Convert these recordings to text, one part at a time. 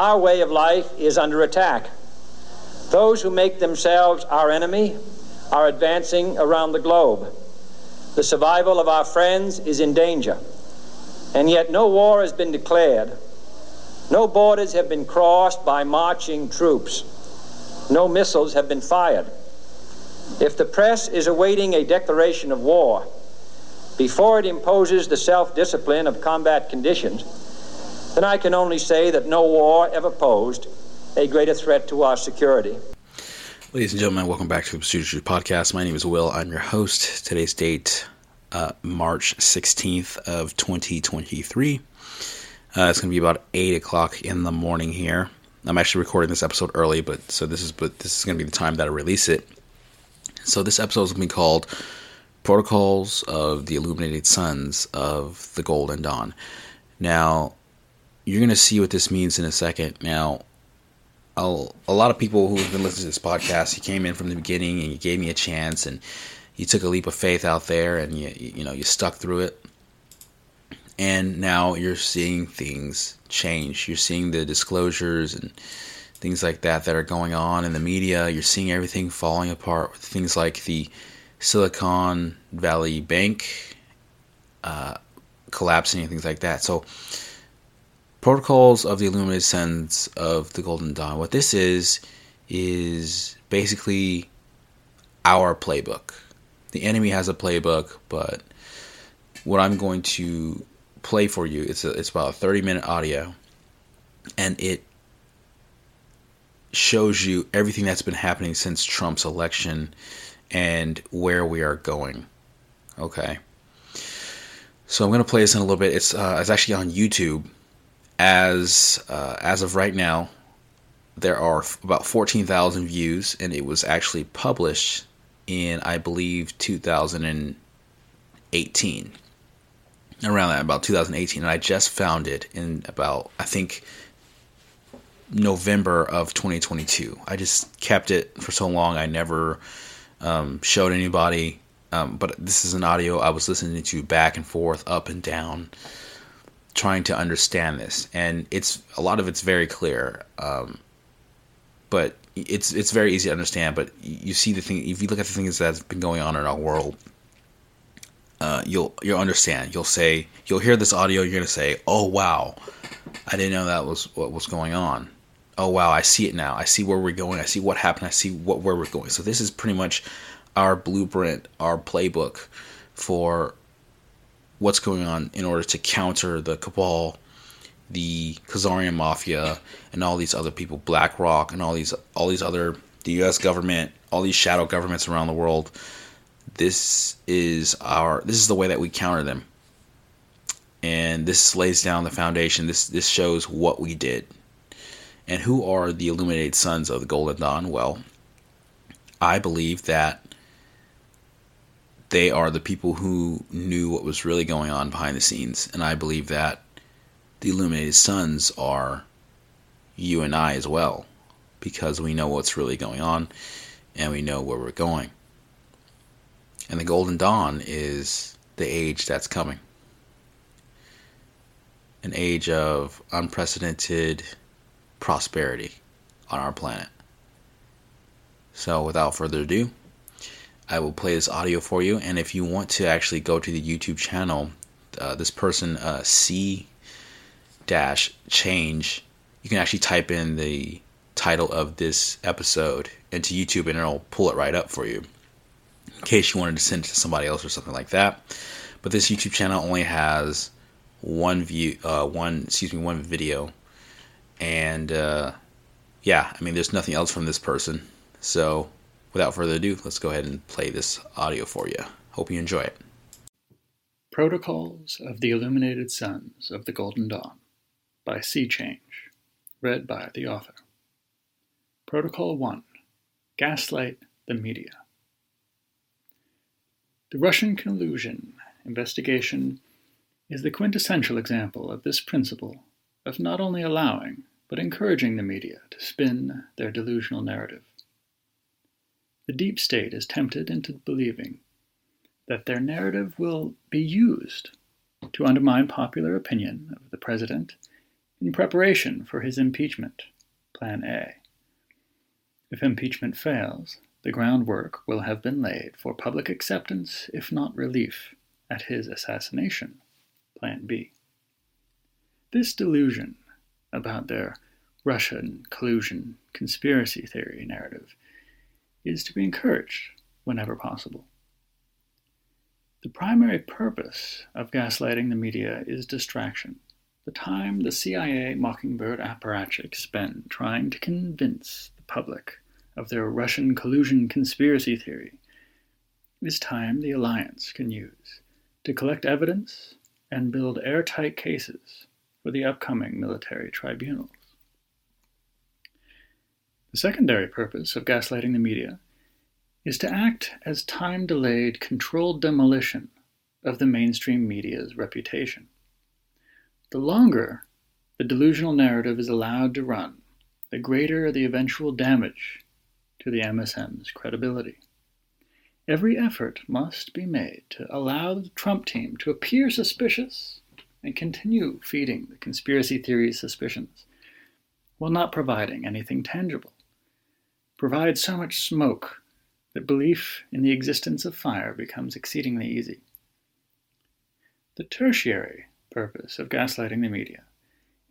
Our way of life is under attack. Those who make themselves our enemy are advancing around the globe. The survival of our friends is in danger. And yet, no war has been declared. No borders have been crossed by marching troops. No missiles have been fired. If the press is awaiting a declaration of war before it imposes the self discipline of combat conditions, then I can only say that no war ever posed a greater threat to our security. Ladies and gentlemen, welcome back to the Studio Podcast. My name is Will. I'm your host. Today's date, uh, March 16th of 2023. Uh, it's going to be about 8 o'clock in the morning here. I'm actually recording this episode early, but so this is but this is going to be the time that I release it. So this episode is going to be called "Protocols of the Illuminated Sons of the Golden Dawn." Now, you're going to see what this means in a second. Now, a, a lot of people who have been listening to this podcast, you came in from the beginning and you gave me a chance and you took a leap of faith out there and you you know you stuck through it. And now you're seeing things change. You're seeing the disclosures and things like that that are going on in the media. You're seeing everything falling apart. Things like the Silicon Valley Bank uh, collapsing and things like that. So Protocols of the Illuminated Sons of the Golden Dawn. What this is, is basically our playbook. The enemy has a playbook, but what I'm going to play for you, it's, a, it's about a 30 minute audio, and it shows you everything that's been happening since Trump's election and where we are going. Okay. So I'm going to play this in a little bit. It's uh, it's actually on YouTube as uh, as of right now, there are about 14,000 views, and it was actually published in, I believe, 2018. Around that, about 2018. And I just found it in about, I think, November of 2022. I just kept it for so long, I never um, showed anybody. Um, but this is an audio I was listening to back and forth, up and down trying to understand this, and it's a lot of it's very clear, um, but it's it's very easy to understand. But you see the thing if you look at the things that's been going on in our world, uh, you'll you'll understand. You'll say you'll hear this audio. You're gonna say, "Oh wow, I didn't know that was what was going on." Oh wow, I see it now. I see where we're going. I see what happened. I see what where we're going. So this is pretty much our blueprint, our playbook for what's going on in order to counter the cabal, the Khazarian mafia, and all these other people, BlackRock, and all these all these other the U.S. government, all these shadow governments around the world. This is our this is the way that we counter them, and this lays down the foundation. This this shows what we did, and who are the illuminated sons of the Golden Dawn? Well, I believe that they are the people who knew what was really going on behind the scenes. And I believe that the Illuminated Sons are you and I as well, because we know what's really going on and we know where we're going. And the Golden Dawn is the age that's coming an age of unprecedented prosperity on our planet. So, without further ado, I will play this audio for you. And if you want to actually go to the YouTube channel, uh, this person uh, C dash change, you can actually type in the title of this episode into YouTube and it'll pull it right up for you in case you wanted to send it to somebody else or something like that. But this YouTube channel only has one view, uh, one excuse me, one video, and uh, yeah, I mean, there's nothing else from this person, so without further ado, let's go ahead and play this audio for you. Hope you enjoy it. Protocols of the Illuminated Sons of the Golden Dawn by Sea Change, read by the author. Protocol 1 Gaslight the Media. The Russian collusion investigation is the quintessential example of this principle of not only allowing, but encouraging the media to spin their delusional narrative the deep state is tempted into believing that their narrative will be used to undermine popular opinion of the president in preparation for his impeachment, Plan A. If impeachment fails, the groundwork will have been laid for public acceptance, if not relief, at his assassination, Plan B. This delusion about their Russian collusion conspiracy theory narrative is to be encouraged whenever possible. The primary purpose of gaslighting the media is distraction. The time the CIA Mockingbird apparatchiks spend trying to convince the public of their Russian collusion conspiracy theory is time the Alliance can use to collect evidence and build airtight cases for the upcoming military tribunals. The secondary purpose of gaslighting the media is to act as time delayed controlled demolition of the mainstream media's reputation. The longer the delusional narrative is allowed to run, the greater the eventual damage to the MSM's credibility. Every effort must be made to allow the Trump team to appear suspicious and continue feeding the conspiracy theory's suspicions while not providing anything tangible. Provide so much smoke that belief in the existence of fire becomes exceedingly easy. The tertiary purpose of gaslighting the media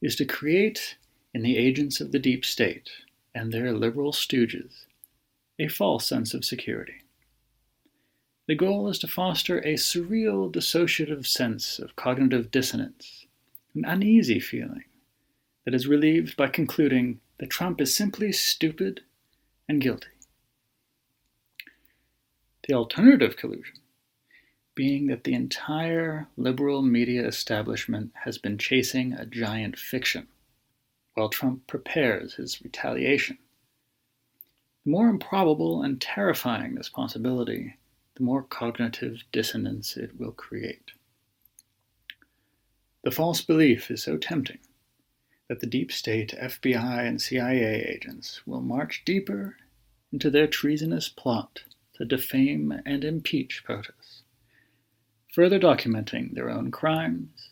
is to create in the agents of the deep state and their liberal stooges a false sense of security. The goal is to foster a surreal dissociative sense of cognitive dissonance, an uneasy feeling that is relieved by concluding that Trump is simply stupid and guilty. The alternative collusion being that the entire liberal media establishment has been chasing a giant fiction while Trump prepares his retaliation. The more improbable and terrifying this possibility, the more cognitive dissonance it will create. The false belief is so tempting that the deep state FBI and CIA agents will march deeper into their treasonous plot to defame and impeach POTUS, further documenting their own crimes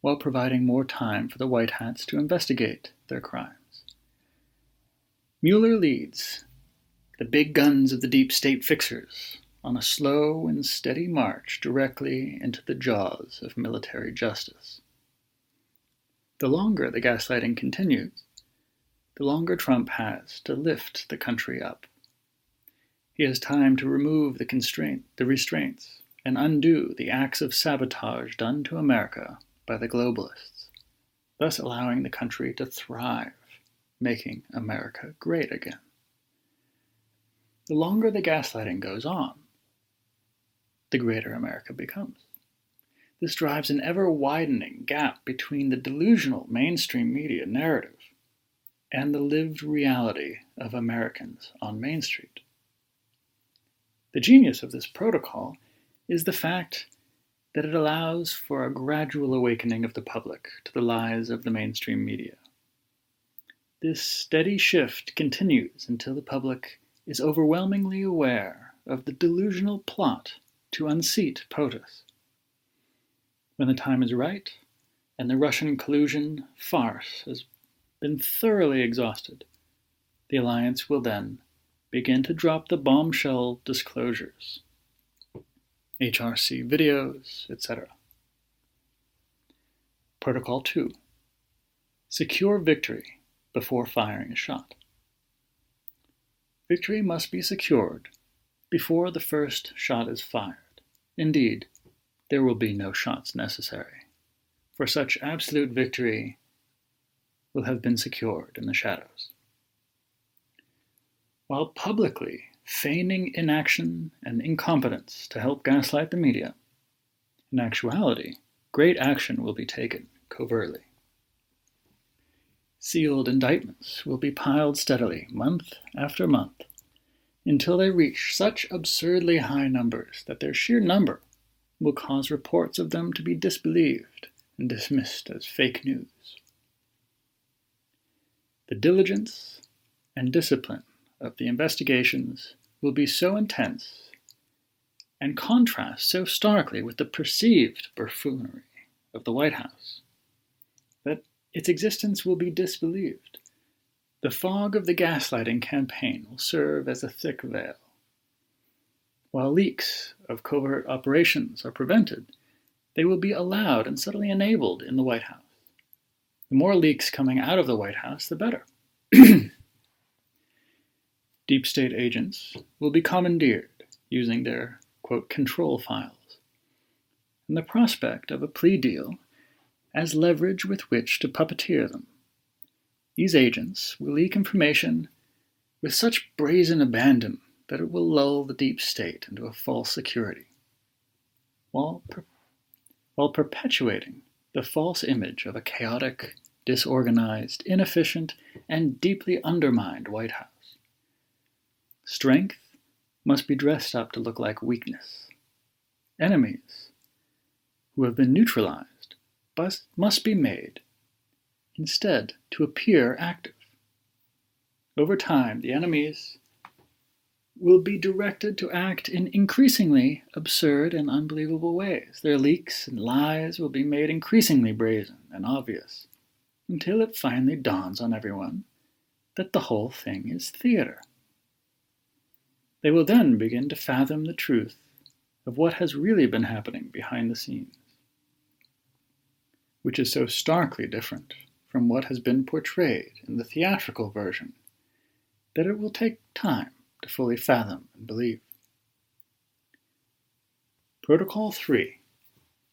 while providing more time for the White Hats to investigate their crimes. Mueller leads the big guns of the deep state fixers on a slow and steady march directly into the jaws of military justice. The longer the gaslighting continues, the longer Trump has to lift the country up. He has time to remove the constraint, the restraints, and undo the acts of sabotage done to America by the globalists, thus allowing the country to thrive making America great again. The longer the gaslighting goes on, the greater America becomes. This drives an ever widening gap between the delusional mainstream media narrative and the lived reality of Americans on Main Street. The genius of this protocol is the fact that it allows for a gradual awakening of the public to the lies of the mainstream media. This steady shift continues until the public is overwhelmingly aware of the delusional plot to unseat POTUS. When the time is right, and the Russian collusion farce has been thoroughly exhausted, the alliance will then begin to drop the bombshell disclosures, HRC videos, etc. Protocol 2 Secure victory before firing a shot. Victory must be secured before the first shot is fired. Indeed, there will be no shots necessary, for such absolute victory will have been secured in the shadows. While publicly feigning inaction and incompetence to help gaslight the media, in actuality, great action will be taken covertly. Sealed indictments will be piled steadily, month after month, until they reach such absurdly high numbers that their sheer number will cause reports of them to be disbelieved and dismissed as fake news. The diligence and discipline of the investigations will be so intense and contrast so starkly with the perceived buffoonery of the White House that its existence will be disbelieved. The fog of the gaslighting campaign will serve as a thick veil. While leaks of covert operations are prevented, they will be allowed and subtly enabled in the White House. The more leaks coming out of the White House, the better. Deep state agents will be commandeered using their, quote, control files, and the prospect of a plea deal as leverage with which to puppeteer them. These agents will leak information with such brazen abandon that it will lull the deep state into a false security, while, per- while perpetuating the false image of a chaotic, disorganized, inefficient, and deeply undermined White House. Strength must be dressed up to look like weakness. Enemies who have been neutralized must be made instead to appear active. Over time, the enemies will be directed to act in increasingly absurd and unbelievable ways. Their leaks and lies will be made increasingly brazen and obvious until it finally dawns on everyone that the whole thing is theater. They will then begin to fathom the truth of what has really been happening behind the scenes, which is so starkly different from what has been portrayed in the theatrical version that it will take time to fully fathom and believe. Protocol 3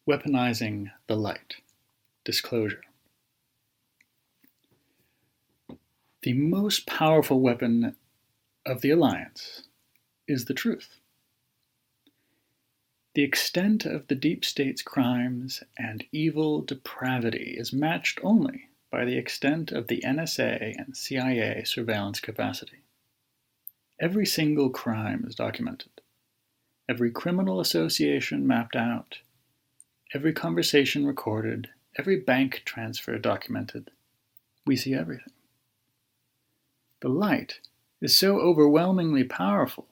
Weaponizing the Light Disclosure. The most powerful weapon of the Alliance is the truth. The extent of the deep state's crimes and evil depravity is matched only by the extent of the NSA and CIA surveillance capacity. Every single crime is documented, every criminal association mapped out, every conversation recorded, every bank transfer documented. We see everything. The light is so overwhelmingly powerful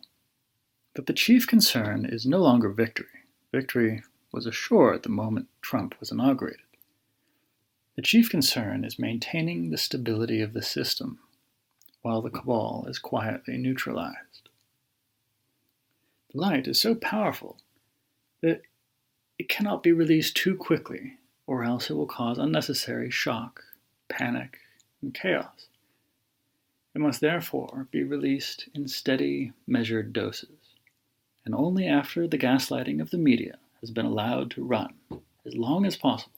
that the chief concern is no longer victory. Victory was assured the moment Trump was inaugurated. The chief concern is maintaining the stability of the system while the cabal is quietly neutralized. The light is so powerful that it cannot be released too quickly, or else it will cause unnecessary shock, panic, and chaos. It must therefore be released in steady, measured doses and only after the gaslighting of the media has been allowed to run as long as possible.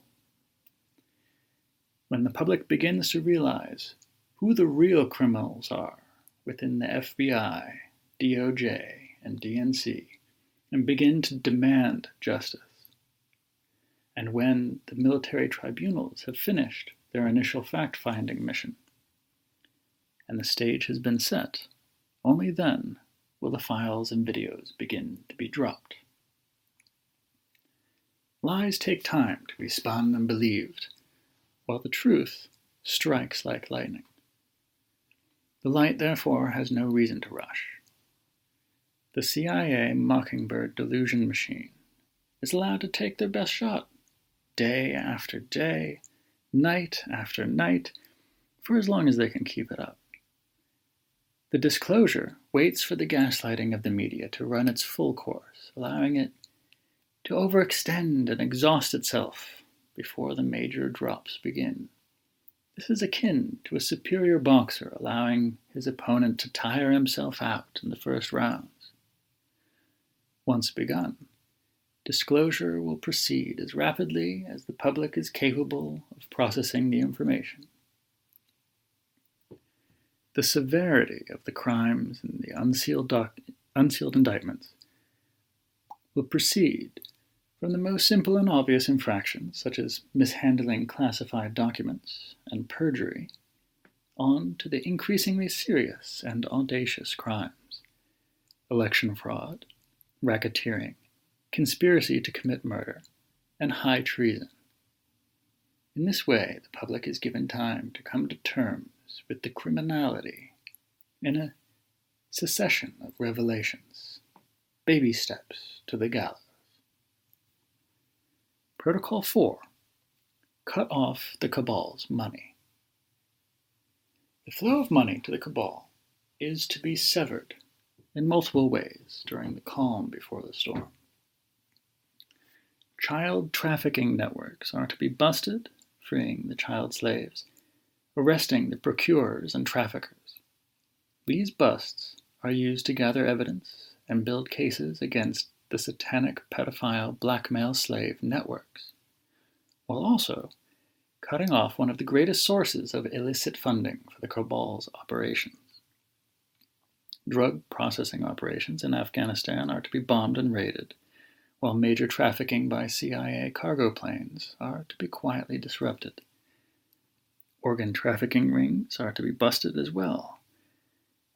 When the public begins to realize who the real criminals are within the FBI, DOJ, and DNC, and begin to demand justice, and when the military tribunals have finished their initial fact finding mission, and the stage has been set, only then will the files and videos begin to be dropped. Lies take time to be spun and believed, while the truth strikes like lightning. The light, therefore, has no reason to rush. The CIA Mockingbird delusion machine is allowed to take their best shot, day after day, night after night, for as long as they can keep it up. The disclosure waits for the gaslighting of the media to run its full course, allowing it to overextend and exhaust itself before the major drops begin. This is akin to a superior boxer allowing his opponent to tire himself out in the first rounds. Once begun, disclosure will proceed as rapidly as the public is capable of processing the information. The severity of the crimes in the unsealed, doc- unsealed indictments will proceed from the most simple and obvious infractions, such as mishandling classified documents and perjury, on to the increasingly serious and audacious crimes election fraud, racketeering, conspiracy to commit murder, and high treason. In this way, the public is given time to come to terms with the criminality in a succession of revelations, baby steps to the gallows. Protocol 4 cut off the cabal's money. The flow of money to the cabal is to be severed in multiple ways during the calm before the storm. Child trafficking networks are to be busted, freeing the child slaves, arresting the procurers and traffickers. These busts are used to gather evidence and build cases against the satanic pedophile blackmail slave networks, while also cutting off one of the greatest sources of illicit funding for the cabal's operations. Drug processing operations in Afghanistan are to be bombed and raided, while major trafficking by CIA cargo planes are to be quietly disrupted. Organ trafficking rings are to be busted as well,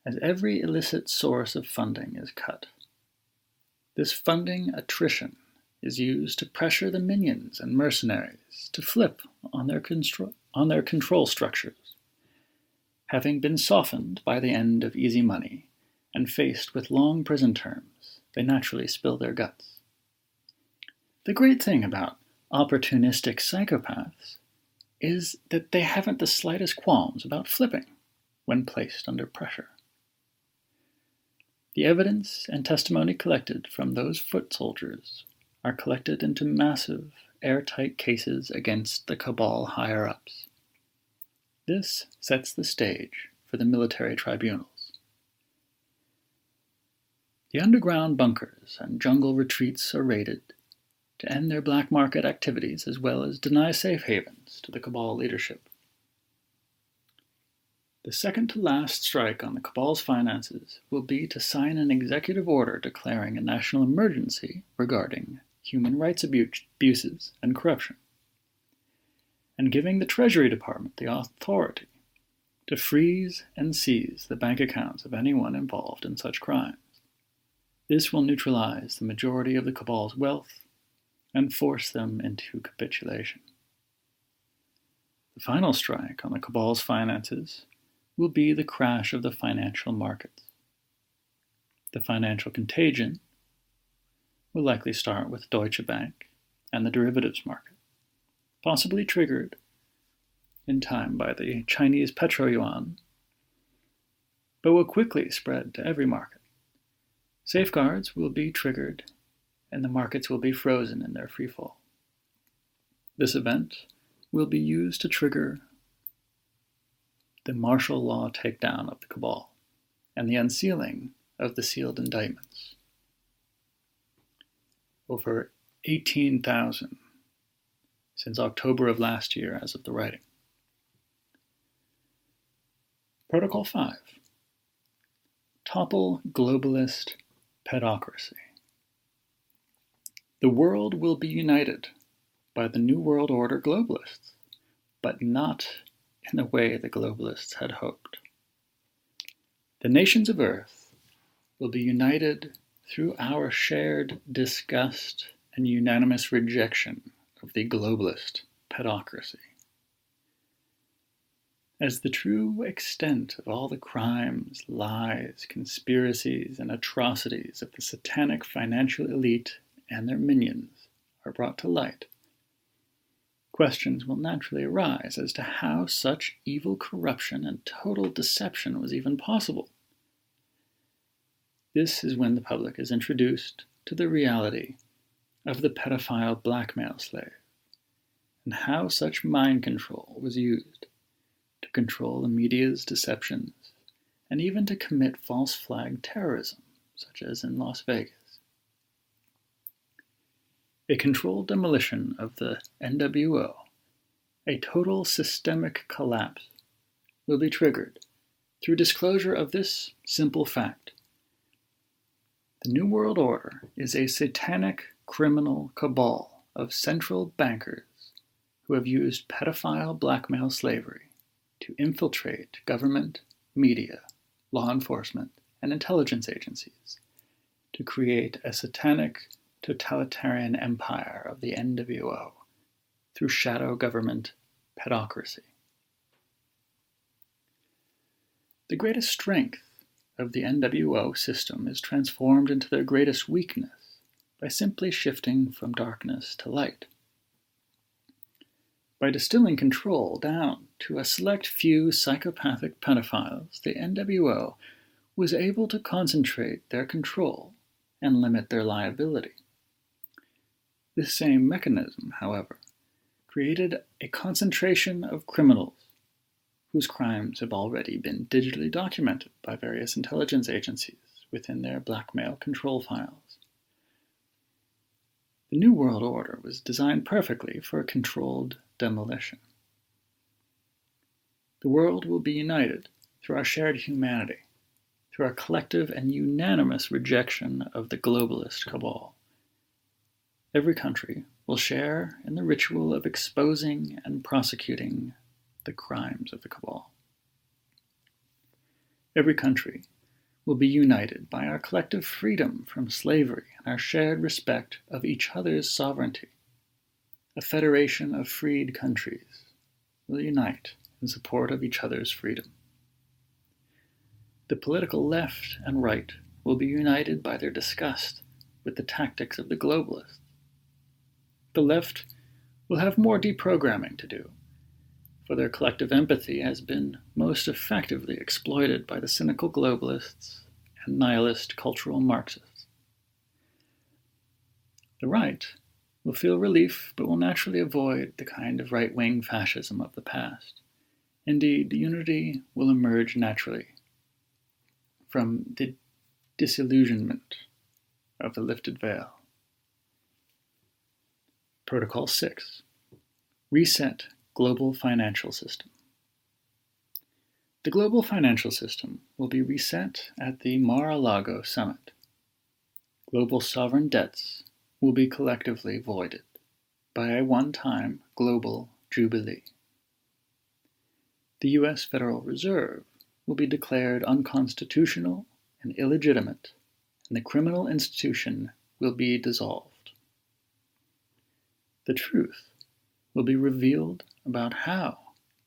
as every illicit source of funding is cut. This funding attrition is used to pressure the minions and mercenaries to flip on their, on their control structures. Having been softened by the end of easy money and faced with long prison terms, they naturally spill their guts. The great thing about opportunistic psychopaths is that they haven't the slightest qualms about flipping when placed under pressure. The evidence and testimony collected from those foot soldiers are collected into massive, airtight cases against the cabal higher ups. This sets the stage for the military tribunals. The underground bunkers and jungle retreats are raided to end their black market activities as well as deny safe havens to the cabal leadership. The second to last strike on the cabal's finances will be to sign an executive order declaring a national emergency regarding human rights abuses and corruption, and giving the Treasury Department the authority to freeze and seize the bank accounts of anyone involved in such crimes. This will neutralize the majority of the cabal's wealth and force them into capitulation. The final strike on the cabal's finances will be the crash of the financial markets. The financial contagion will likely start with Deutsche Bank and the derivatives market, possibly triggered in time by the Chinese petro yuan, but will quickly spread to every market. Safeguards will be triggered and the markets will be frozen in their freefall. This event will be used to trigger the martial law takedown of the cabal and the unsealing of the sealed indictments. Over 18,000 since October of last year, as of the writing. Protocol 5 Topple globalist pedocracy. The world will be united by the New World Order globalists, but not in the way the globalists had hoped. The nations of Earth will be united through our shared disgust and unanimous rejection of the globalist pedocracy. As the true extent of all the crimes, lies, conspiracies, and atrocities of the satanic financial elite and their minions are brought to light, questions will naturally arise as to how such evil corruption and total deception was even possible. This is when the public is introduced to the reality of the pedophile blackmail slave and how such mind control was used to control the media's deceptions and even to commit false flag terrorism, such as in Las Vegas. A controlled demolition of the NWO, a total systemic collapse, will be triggered through disclosure of this simple fact. The New World Order is a satanic criminal cabal of central bankers who have used pedophile blackmail slavery to infiltrate government, media, law enforcement, and intelligence agencies to create a satanic totalitarian empire of the NWO through shadow government pedocracy. The greatest strength of the NWO system is transformed into their greatest weakness by simply shifting from darkness to light. By distilling control down to a select few psychopathic pedophiles, the NWO was able to concentrate their control and limit their liability. This same mechanism, however, created a concentration of criminals whose crimes have already been digitally documented by various intelligence agencies within their blackmail control files. The New World Order was designed perfectly for a controlled demolition. The world will be united through our shared humanity, through our collective and unanimous rejection of the globalist cabal. Every country will share in the ritual of exposing and prosecuting the crimes of the cabal. Every country will be united by our collective freedom from slavery and our shared respect of each other's sovereignty. A federation of freed countries will unite in support of each other's freedom. The political left and right will be united by their disgust with the tactics of the globalists. The left will have more deprogramming to do, for their collective empathy has been most effectively exploited by the cynical globalists and nihilist cultural Marxists. The right will feel relief but will naturally avoid the kind of right wing fascism of the past. Indeed, unity will emerge naturally from the disillusionment of the lifted veil. Protocol 6 Reset Global Financial System. The global financial system will be reset at the Mar a Lago summit. Global sovereign debts will be collectively voided by a one time global jubilee. The U.S. Federal Reserve will be declared unconstitutional and illegitimate, and the criminal institution will be dissolved. The truth will be revealed about how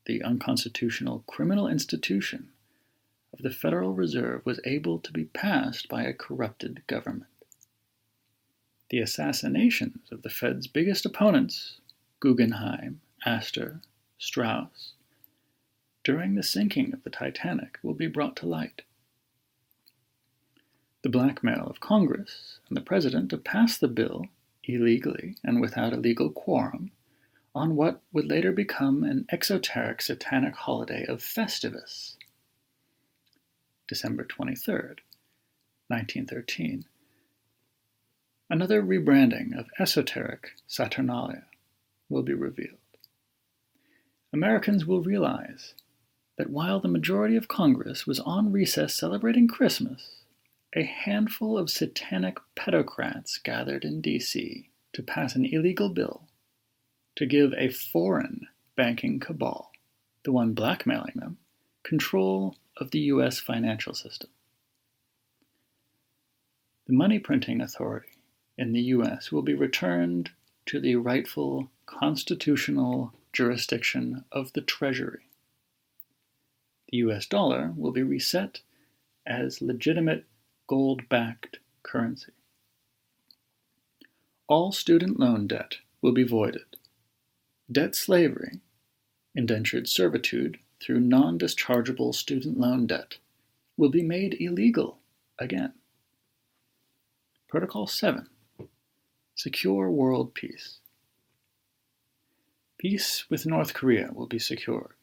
the unconstitutional criminal institution of the Federal Reserve was able to be passed by a corrupted government. The assassinations of the Fed's biggest opponents, Guggenheim, Astor, Strauss, during the sinking of the Titanic will be brought to light. The blackmail of Congress and the President to pass the bill illegally and without a legal quorum on what would later become an exoteric satanic holiday of Festivus. December 23rd, 1913. Another rebranding of esoteric Saturnalia will be revealed. Americans will realize that while the majority of Congress was on recess celebrating Christmas, a handful of satanic pedocrats gathered in D.C. to pass an illegal bill to give a foreign banking cabal, the one blackmailing them, control of the U.S. financial system. The money printing authority in the U.S. will be returned to the rightful constitutional jurisdiction of the Treasury the US dollar will be reset as legitimate gold backed currency. All student loan debt will be voided. Debt slavery, indentured servitude through non dischargeable student loan debt, will be made illegal again. Protocol 7 Secure World Peace. Peace with North Korea will be secured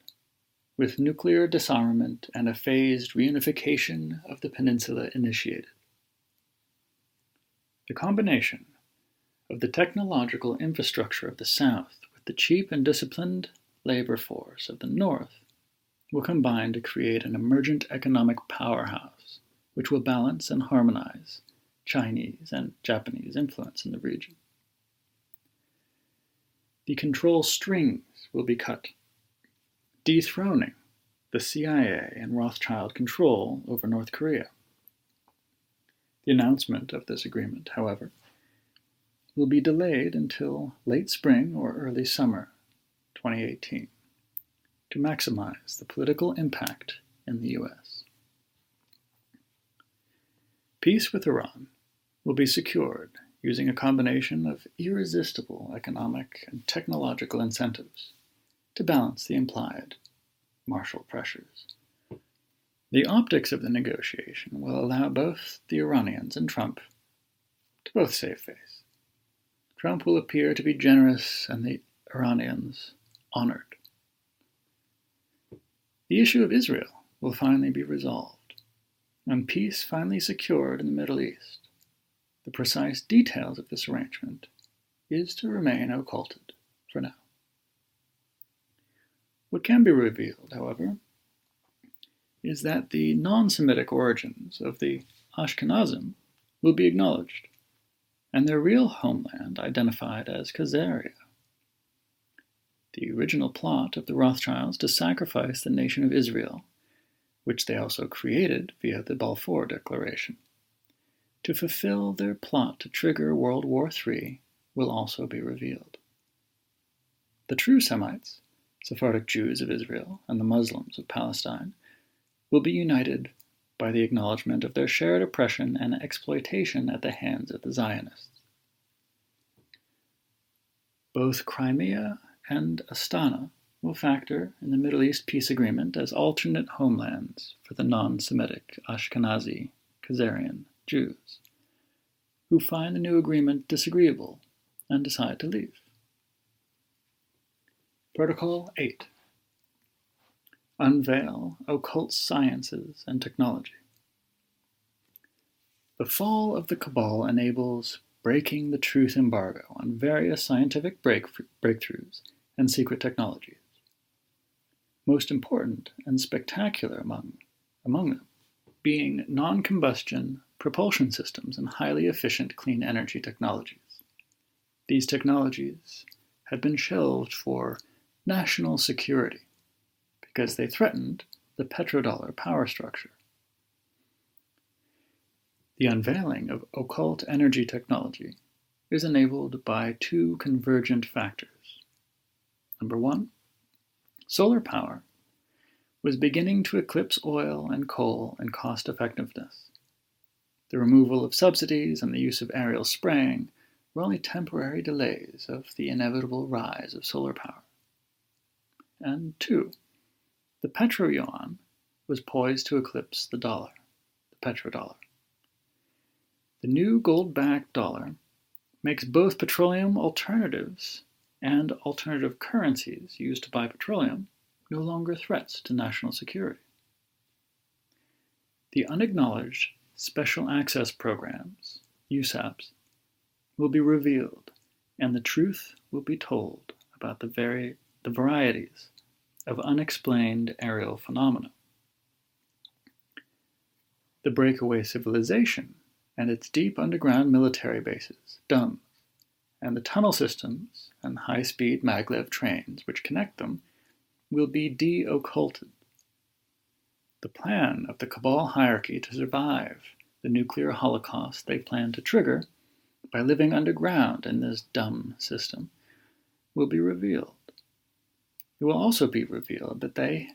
with nuclear disarmament and a phased reunification of the peninsula initiated. The combination of the technological infrastructure of the South with the cheap and disciplined labor force of the North will combine to create an emergent economic powerhouse which will balance and harmonize Chinese and Japanese influence in the region. The control strings will be cut dethroning the CIA and Rothschild control over North Korea. The announcement of this agreement, however, will be delayed until late spring or early summer 2018 to maximize the political impact in the U.S. Peace with Iran will be secured using a combination of irresistible economic and technological incentives to balance the implied martial pressures. The optics of the negotiation will allow both the Iranians and Trump to both save face. Trump will appear to be generous and the Iranians honored. The issue of Israel will finally be resolved, and peace finally secured in the Middle East. The precise details of this arrangement is to remain occulted for now. What can be revealed, however, is that the non Semitic origins of the Ashkenazim will be acknowledged, and their real homeland identified as Khazaria. The original plot of the Rothschilds to sacrifice the nation of Israel, which they also created via the Balfour Declaration, to fulfill their plot to trigger World War III, will also be revealed. The true Semites, Sephardic Jews of Israel, and the Muslims of Palestine will be united by the acknowledgement of their shared oppression and exploitation at the hands of the Zionists. Both Crimea and Astana will factor in the Middle East peace agreement as alternate homelands for the non Semitic Ashkenazi Khazarian Jews, who find the new agreement disagreeable and decide to leave. Protocol 8 unveil occult sciences and technology. The fall of the Cabal enables breaking the truth embargo on various scientific break- breakthroughs and secret technologies. Most important and spectacular among, among them being non combustion propulsion systems and highly efficient clean energy technologies. These technologies had been shelved for national security because they threatened the petrodollar power structure. The unveiling of occult energy technology is enabled by two convergent factors. Number one, solar power was beginning to eclipse oil and coal in cost effectiveness. The removal of subsidies and the use of aerial spraying were only temporary delays of the inevitable rise of solar power. And two, the petro-yuan was poised to eclipse the dollar, the petrodollar. The new gold-backed dollar makes both petroleum alternatives and alternative currencies used to buy petroleum no longer threats to national security. The unacknowledged special access programs, USAPs, will be revealed, and the truth will be told about the, very, the varieties of unexplained aerial phenomena. The breakaway civilization and its deep underground military bases, DUMBs, and the tunnel systems and high speed maglev trains which connect them will be de occulted. The plan of the Cabal hierarchy to survive the nuclear holocaust they plan to trigger by living underground in this dumb system will be revealed. It will also be revealed that they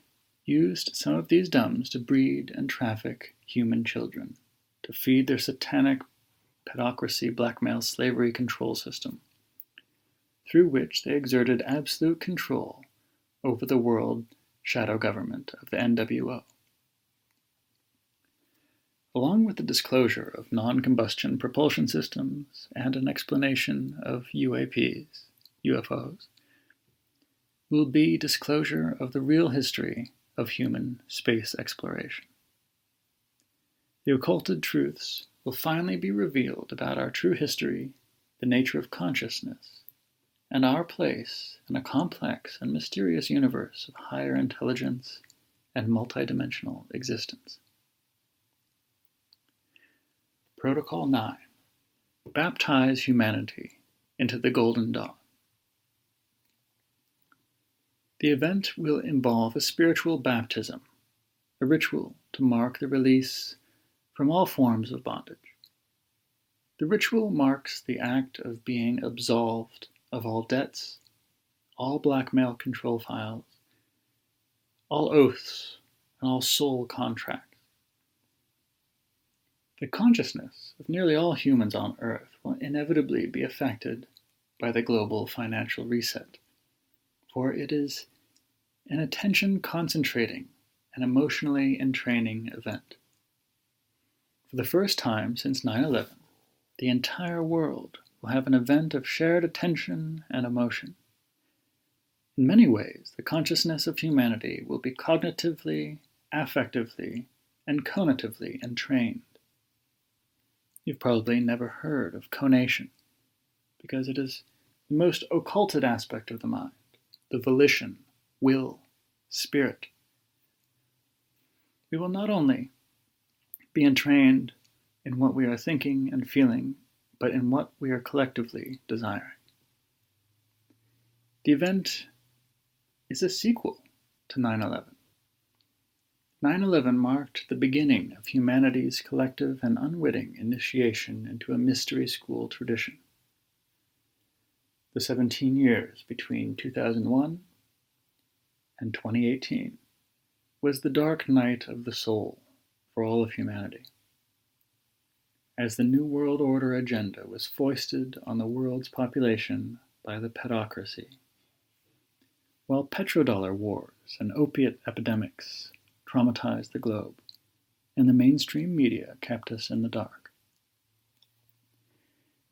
used some of these dumbs to breed and traffic human children, to feed their satanic pedocracy blackmail slavery control system, through which they exerted absolute control over the world shadow government of the NWO. Along with the disclosure of non combustion propulsion systems and an explanation of UAPs, UFOs, will be disclosure of the real history of human space exploration. The occulted truths will finally be revealed about our true history, the nature of consciousness, and our place in a complex and mysterious universe of higher intelligence and multidimensional existence. Protocol 9 Baptize humanity into the Golden Dawn. The event will involve a spiritual baptism, a ritual to mark the release from all forms of bondage. The ritual marks the act of being absolved of all debts, all blackmail control files, all oaths, and all soul contracts. The consciousness of nearly all humans on Earth will inevitably be affected by the global financial reset, for it is an attention concentrating and emotionally entraining event. For the first time since 9 11, the entire world will have an event of shared attention and emotion. In many ways, the consciousness of humanity will be cognitively, affectively, and conatively entrained. You've probably never heard of conation, because it is the most occulted aspect of the mind, the volition, will, spirit. We will not only be entrained in what we are thinking and feeling, but in what we are collectively desiring. The event is a sequel to 9 11. 9 11 marked the beginning of humanity's collective and unwitting initiation into a mystery school tradition. The 17 years between 2001 and 2018 was the dark night of the soul for all of humanity. As the New World Order agenda was foisted on the world's population by the pedocracy, while petrodollar wars and opiate epidemics traumatized the globe, and the mainstream media kept us in the dark.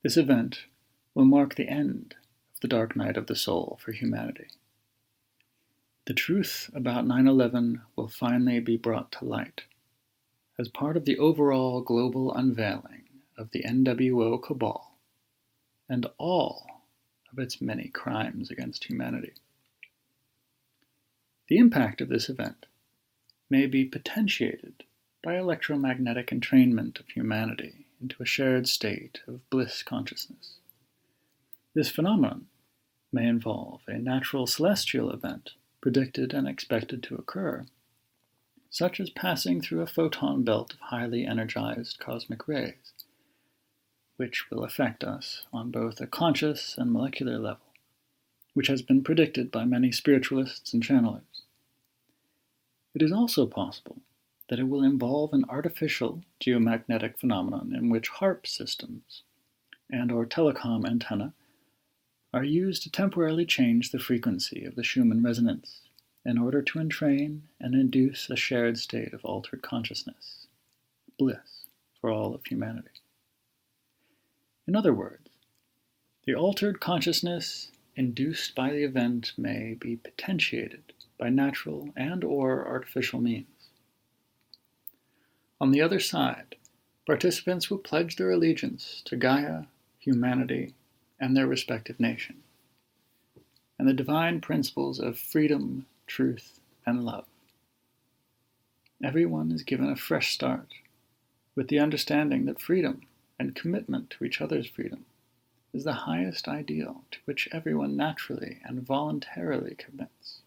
This event will mark the end the dark night of the soul for humanity. The truth about 9 11 will finally be brought to light as part of the overall global unveiling of the NWO cabal and all of its many crimes against humanity. The impact of this event may be potentiated by electromagnetic entrainment of humanity into a shared state of bliss consciousness. This phenomenon may involve a natural celestial event predicted and expected to occur, such as passing through a photon belt of highly energized cosmic rays, which will affect us on both a conscious and molecular level, which has been predicted by many spiritualists and channelers. It is also possible that it will involve an artificial geomagnetic phenomenon in which HAARP systems and or telecom antenna are used to temporarily change the frequency of the Schumann resonance in order to entrain and induce a shared state of altered consciousness, bliss for all of humanity. In other words, the altered consciousness induced by the event may be potentiated by natural and or artificial means. On the other side, participants will pledge their allegiance to Gaia, humanity, and their respective nation, and the divine principles of freedom, truth, and love. Everyone is given a fresh start with the understanding that freedom and commitment to each other's freedom is the highest ideal to which everyone naturally and voluntarily commits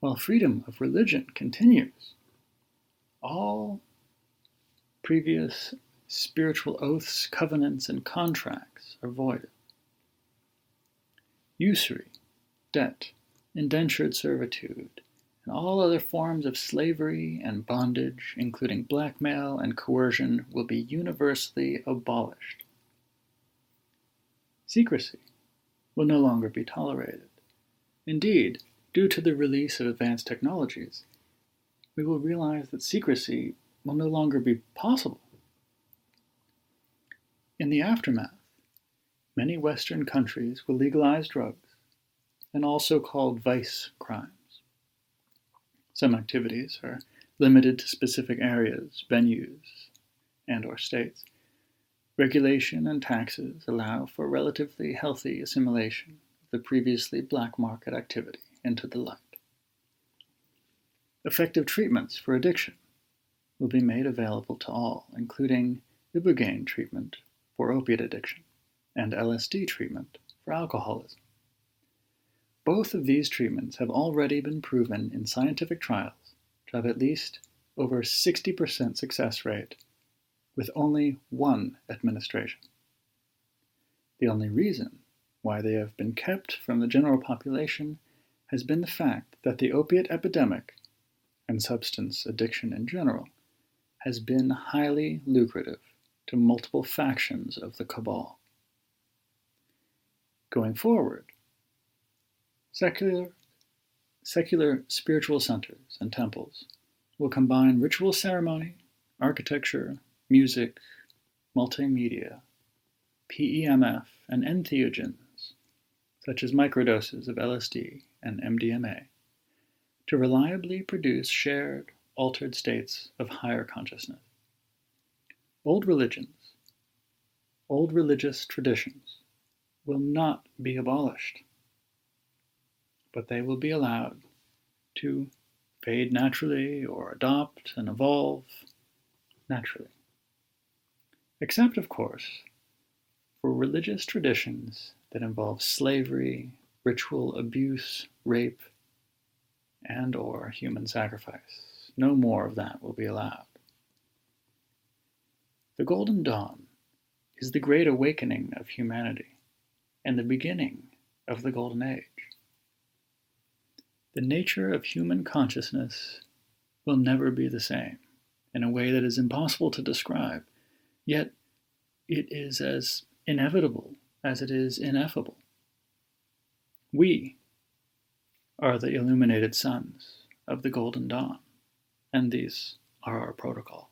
while freedom of religion continues. All previous spiritual oaths, covenants, and contracts are voided. Usury, debt, indentured servitude, and all other forms of slavery and bondage, including blackmail and coercion, will be universally abolished. Secrecy will no longer be tolerated. Indeed, due to the release of advanced technologies, we will realize that secrecy will no longer be possible. In the aftermath, many Western countries will legalize drugs and also called vice crimes. Some activities are limited to specific areas, venues, and or states. Regulation and taxes allow for relatively healthy assimilation of the previously black market activity into the light. Effective treatments for addiction will be made available to all, including Ibogaine treatment for opiate addiction and LSD treatment for alcoholism. Both of these treatments have already been proven in scientific trials to have at least over 60% success rate with only one administration. The only reason why they have been kept from the general population has been the fact that the opiate epidemic, and substance addiction in general, has been highly lucrative to multiple factions of the cabal. Going forward, secular secular spiritual centers and temples will combine ritual ceremony, architecture, music, multimedia, PEMF, and entheogens, such as microdoses of LSD and MDMA, to reliably produce shared, altered states of higher consciousness. Old religions, old religious traditions, will not be abolished, but they will be allowed to fade naturally or adopt and evolve naturally. Except, of course, for religious traditions that involve slavery, ritual abuse, rape, and or human sacrifice. No more of that will be allowed. The Golden Dawn is the great awakening of humanity and the beginning of the Golden Age. The nature of human consciousness will never be the same in a way that is impossible to describe, yet it is as inevitable as it is ineffable. We are the illuminated sons of the Golden Dawn, and these are our protocol.